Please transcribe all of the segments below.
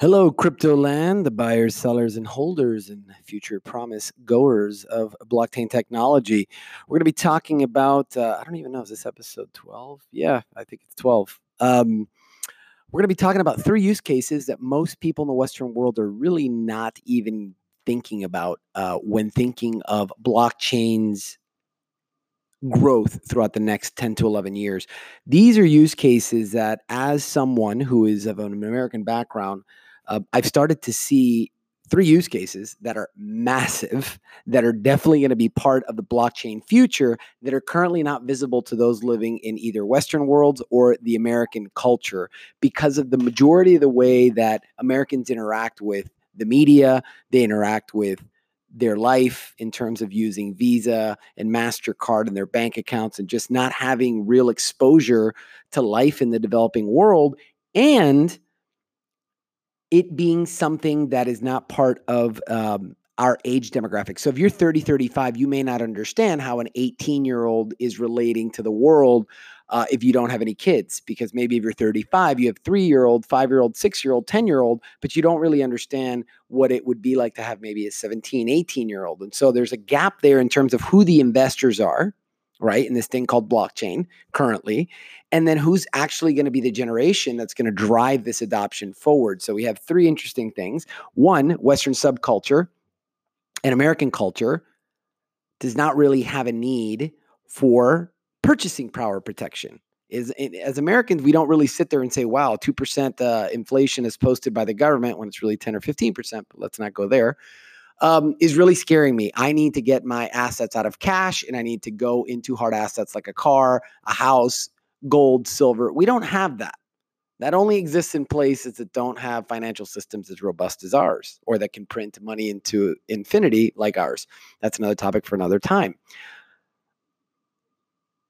Hello, crypto land, the buyers, sellers, and holders, and future promise goers of blockchain technology. We're going to be talking about, uh, I don't even know, is this episode 12? Yeah, I think it's 12. Um, we're going to be talking about three use cases that most people in the Western world are really not even thinking about uh, when thinking of blockchains growth throughout the next 10 to 11 years. These are use cases that, as someone who is of an American background, uh, I've started to see three use cases that are massive, that are definitely going to be part of the blockchain future, that are currently not visible to those living in either Western worlds or the American culture because of the majority of the way that Americans interact with the media, they interact with their life in terms of using Visa and MasterCard and their bank accounts and just not having real exposure to life in the developing world. And it being something that is not part of um, our age demographic. So if you're 30, 35, you may not understand how an 18 year old is relating to the world uh, if you don't have any kids, because maybe if you're 35, you have three year old, five year old, six year old, 10 year old, but you don't really understand what it would be like to have maybe a 17, 18 year old. And so there's a gap there in terms of who the investors are right? In this thing called blockchain currently. And then who's actually going to be the generation that's going to drive this adoption forward? So we have three interesting things. One, Western subculture and American culture does not really have a need for purchasing power protection. Is as Americans, we don't really sit there and say, "Wow, two percent uh, inflation is posted by the government when it's really ten or fifteen percent." But let's not go there um, is really scaring me. I need to get my assets out of cash and I need to go into hard assets like a car, a house, gold, silver. We don't have that. That only exists in places that don't have financial systems as robust as ours or that can print money into infinity like ours. That's another topic for another time.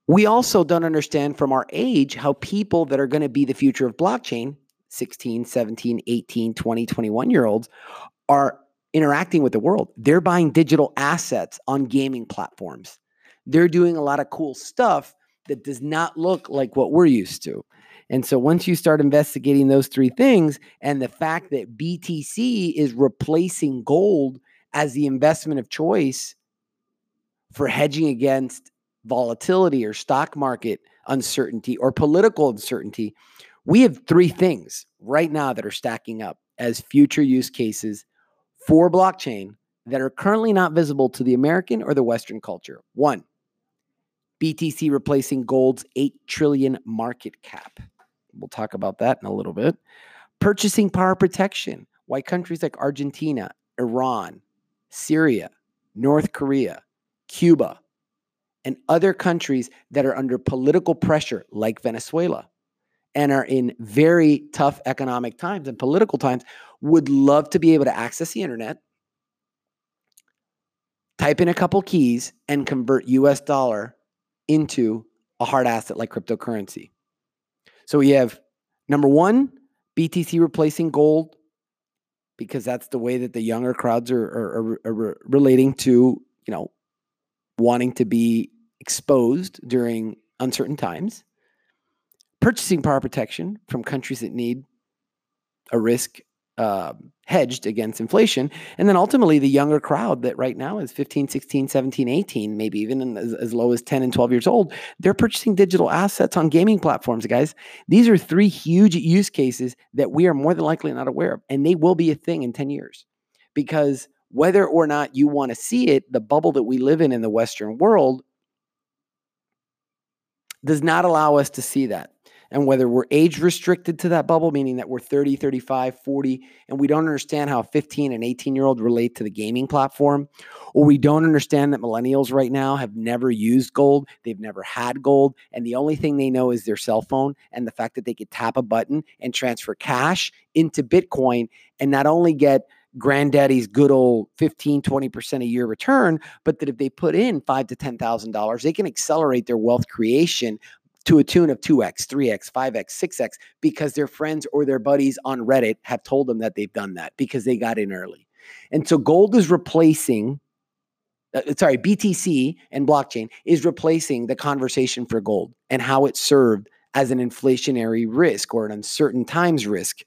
We also don't understand from our age how people that are going to be the future of blockchain, 16, 17, 18, 20, 21 year olds, are interacting with the world. They're buying digital assets on gaming platforms. They're doing a lot of cool stuff that does not look like what we're used to. And so once you start investigating those three things and the fact that BTC is replacing gold as the investment of choice for hedging against volatility or stock market uncertainty or political uncertainty, we have three things right now that are stacking up as future use cases for blockchain that are currently not visible to the American or the Western culture. One, BTC replacing gold's 8 trillion market cap. We'll talk about that in a little bit. Purchasing power protection. Why countries like Argentina, Iran, Syria, North Korea, Cuba, and other countries that are under political pressure, like Venezuela, and are in very tough economic times and political times, would love to be able to access the internet, type in a couple keys, and convert US dollar into a hard asset like cryptocurrency. So we have number one, BTC replacing gold because that's the way that the younger crowds are, are, are, are relating to, you know, wanting to be exposed during uncertain times. Purchasing power protection from countries that need a risk uh, hedged against inflation. And then ultimately, the younger crowd that right now is 15, 16, 17, 18, maybe even as, as low as 10 and 12 years old, they're purchasing digital assets on gaming platforms, guys. These are three huge use cases that we are more than likely not aware of. And they will be a thing in 10 years because whether or not you want to see it, the bubble that we live in in the Western world does not allow us to see that and whether we're age restricted to that bubble, meaning that we're 30, 35, 40, and we don't understand how 15 and 18 year old relate to the gaming platform, or we don't understand that millennials right now have never used gold, they've never had gold, and the only thing they know is their cell phone and the fact that they could tap a button and transfer cash into Bitcoin and not only get granddaddy's good old 15 20% a year return but that if they put in five to ten thousand dollars they can accelerate their wealth creation to a tune of 2x, 3x, 5x, 6x because their friends or their buddies on Reddit have told them that they've done that because they got in early. And so gold is replacing, uh, sorry, BTC and blockchain is replacing the conversation for gold and how it served as an inflationary risk or an uncertain times risk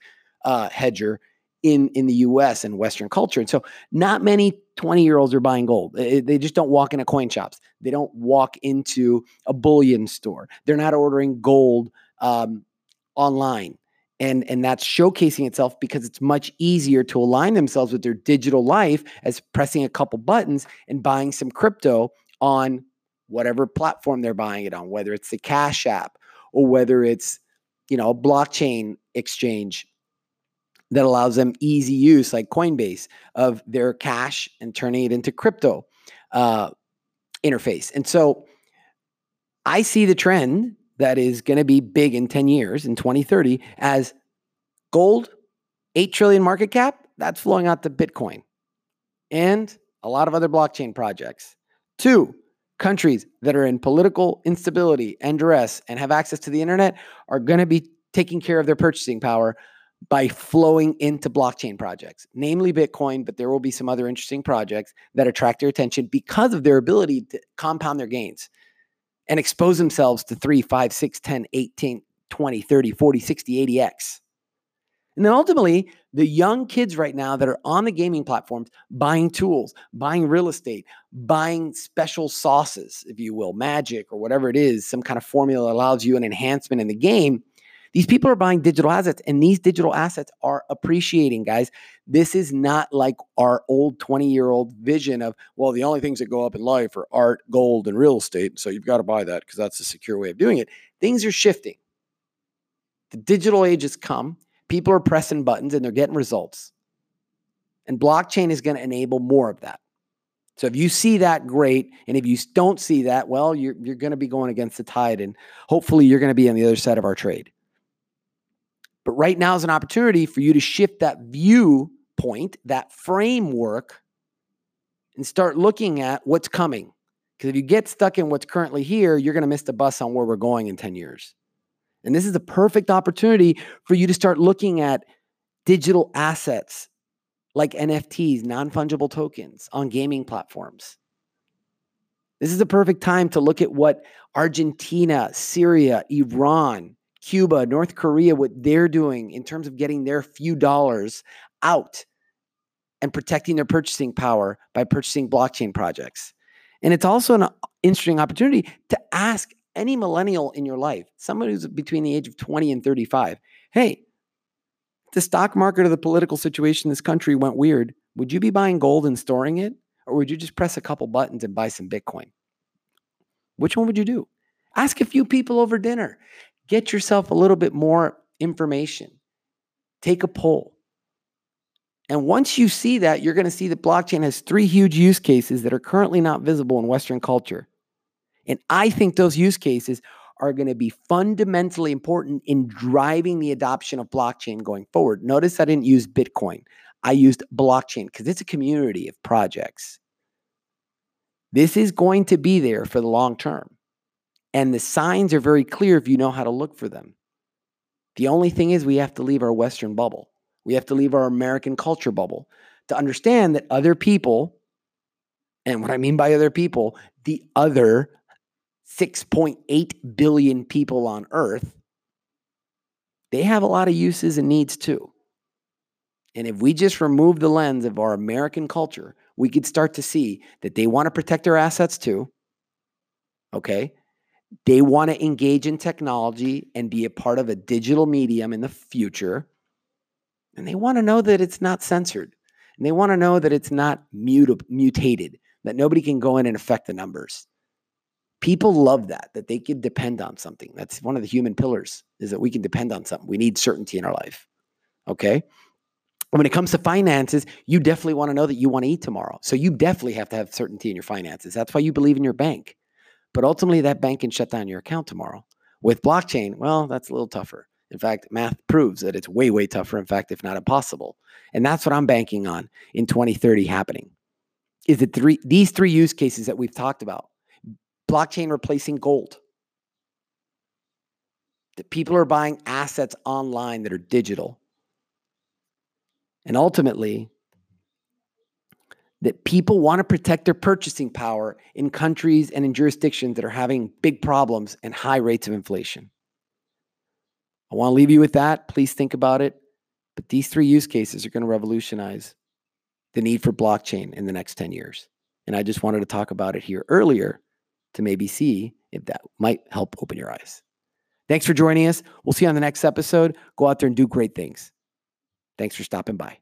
uh, hedger in in the US and Western culture. And so not many 20 year olds are buying gold. They, they just don't walk into coin shops. They don't walk into a bullion store. They're not ordering gold um, online. And, and that's showcasing itself because it's much easier to align themselves with their digital life as pressing a couple buttons and buying some crypto on whatever platform they're buying it on, whether it's the Cash App or whether it's you know a blockchain exchange that allows them easy use, like Coinbase, of their cash and turning it into crypto uh, interface. And so I see the trend that is going to be big in 10 years, in 2030, as gold, 8 trillion market cap, that's flowing out to Bitcoin and a lot of other blockchain projects. Two, countries that are in political instability and duress and have access to the internet are going to be taking care of their purchasing power by flowing into blockchain projects, namely Bitcoin, but there will be some other interesting projects that attract their attention because of their ability to compound their gains and expose themselves to 3, 5, 6, 10, 18, 20, 30, 40, 60, 80x. And then ultimately, the young kids right now that are on the gaming platforms buying tools, buying real estate, buying special sauces, if you will, magic or whatever it is, some kind of formula allows you an enhancement in the game these people are buying digital assets and these digital assets are appreciating, guys. This is not like our old 20 year old vision of, well, the only things that go up in life are art, gold, and real estate. So you've got to buy that because that's a secure way of doing it. Things are shifting. The digital age has come. People are pressing buttons and they're getting results. And blockchain is going to enable more of that. So if you see that, great. And if you don't see that, well, you're, you're going to be going against the tide. And hopefully you're going to be on the other side of our trade. But right now is an opportunity for you to shift that viewpoint, that framework, and start looking at what's coming. Because if you get stuck in what's currently here, you're going to miss the bus on where we're going in 10 years. And this is a perfect opportunity for you to start looking at digital assets like NFTs, non fungible tokens on gaming platforms. This is a perfect time to look at what Argentina, Syria, Iran, Cuba, North Korea, what they're doing in terms of getting their few dollars out and protecting their purchasing power by purchasing blockchain projects. And it's also an uh, interesting opportunity to ask any millennial in your life, someone who's between the age of 20 and 35, hey, the stock market or the political situation in this country went weird. Would you be buying gold and storing it? Or would you just press a couple buttons and buy some Bitcoin? Which one would you do? Ask a few people over dinner. Get yourself a little bit more information. Take a poll. And once you see that, you're going to see that blockchain has three huge use cases that are currently not visible in Western culture. And I think those use cases are going to be fundamentally important in driving the adoption of blockchain going forward. Notice I didn't use Bitcoin, I used blockchain because it's a community of projects. This is going to be there for the long term. And the signs are very clear if you know how to look for them. The only thing is, we have to leave our Western bubble. We have to leave our American culture bubble to understand that other people, and what I mean by other people, the other 6.8 billion people on earth, they have a lot of uses and needs too. And if we just remove the lens of our American culture, we could start to see that they want to protect their assets too. Okay. They want to engage in technology and be a part of a digital medium in the future. And they want to know that it's not censored. And they want to know that it's not mut- mutated, that nobody can go in and affect the numbers. People love that, that they can depend on something. That's one of the human pillars, is that we can depend on something. We need certainty in our life. Okay. When it comes to finances, you definitely want to know that you want to eat tomorrow. So you definitely have to have certainty in your finances. That's why you believe in your bank. But ultimately, that bank can shut down your account tomorrow. With blockchain, well, that's a little tougher. In fact, math proves that it's way, way tougher. In fact, if not impossible. And that's what I'm banking on in 2030 happening. Is that three these three use cases that we've talked about? Blockchain replacing gold. That people are buying assets online that are digital. And ultimately, that people want to protect their purchasing power in countries and in jurisdictions that are having big problems and high rates of inflation. I want to leave you with that. Please think about it. But these three use cases are going to revolutionize the need for blockchain in the next 10 years. And I just wanted to talk about it here earlier to maybe see if that might help open your eyes. Thanks for joining us. We'll see you on the next episode. Go out there and do great things. Thanks for stopping by.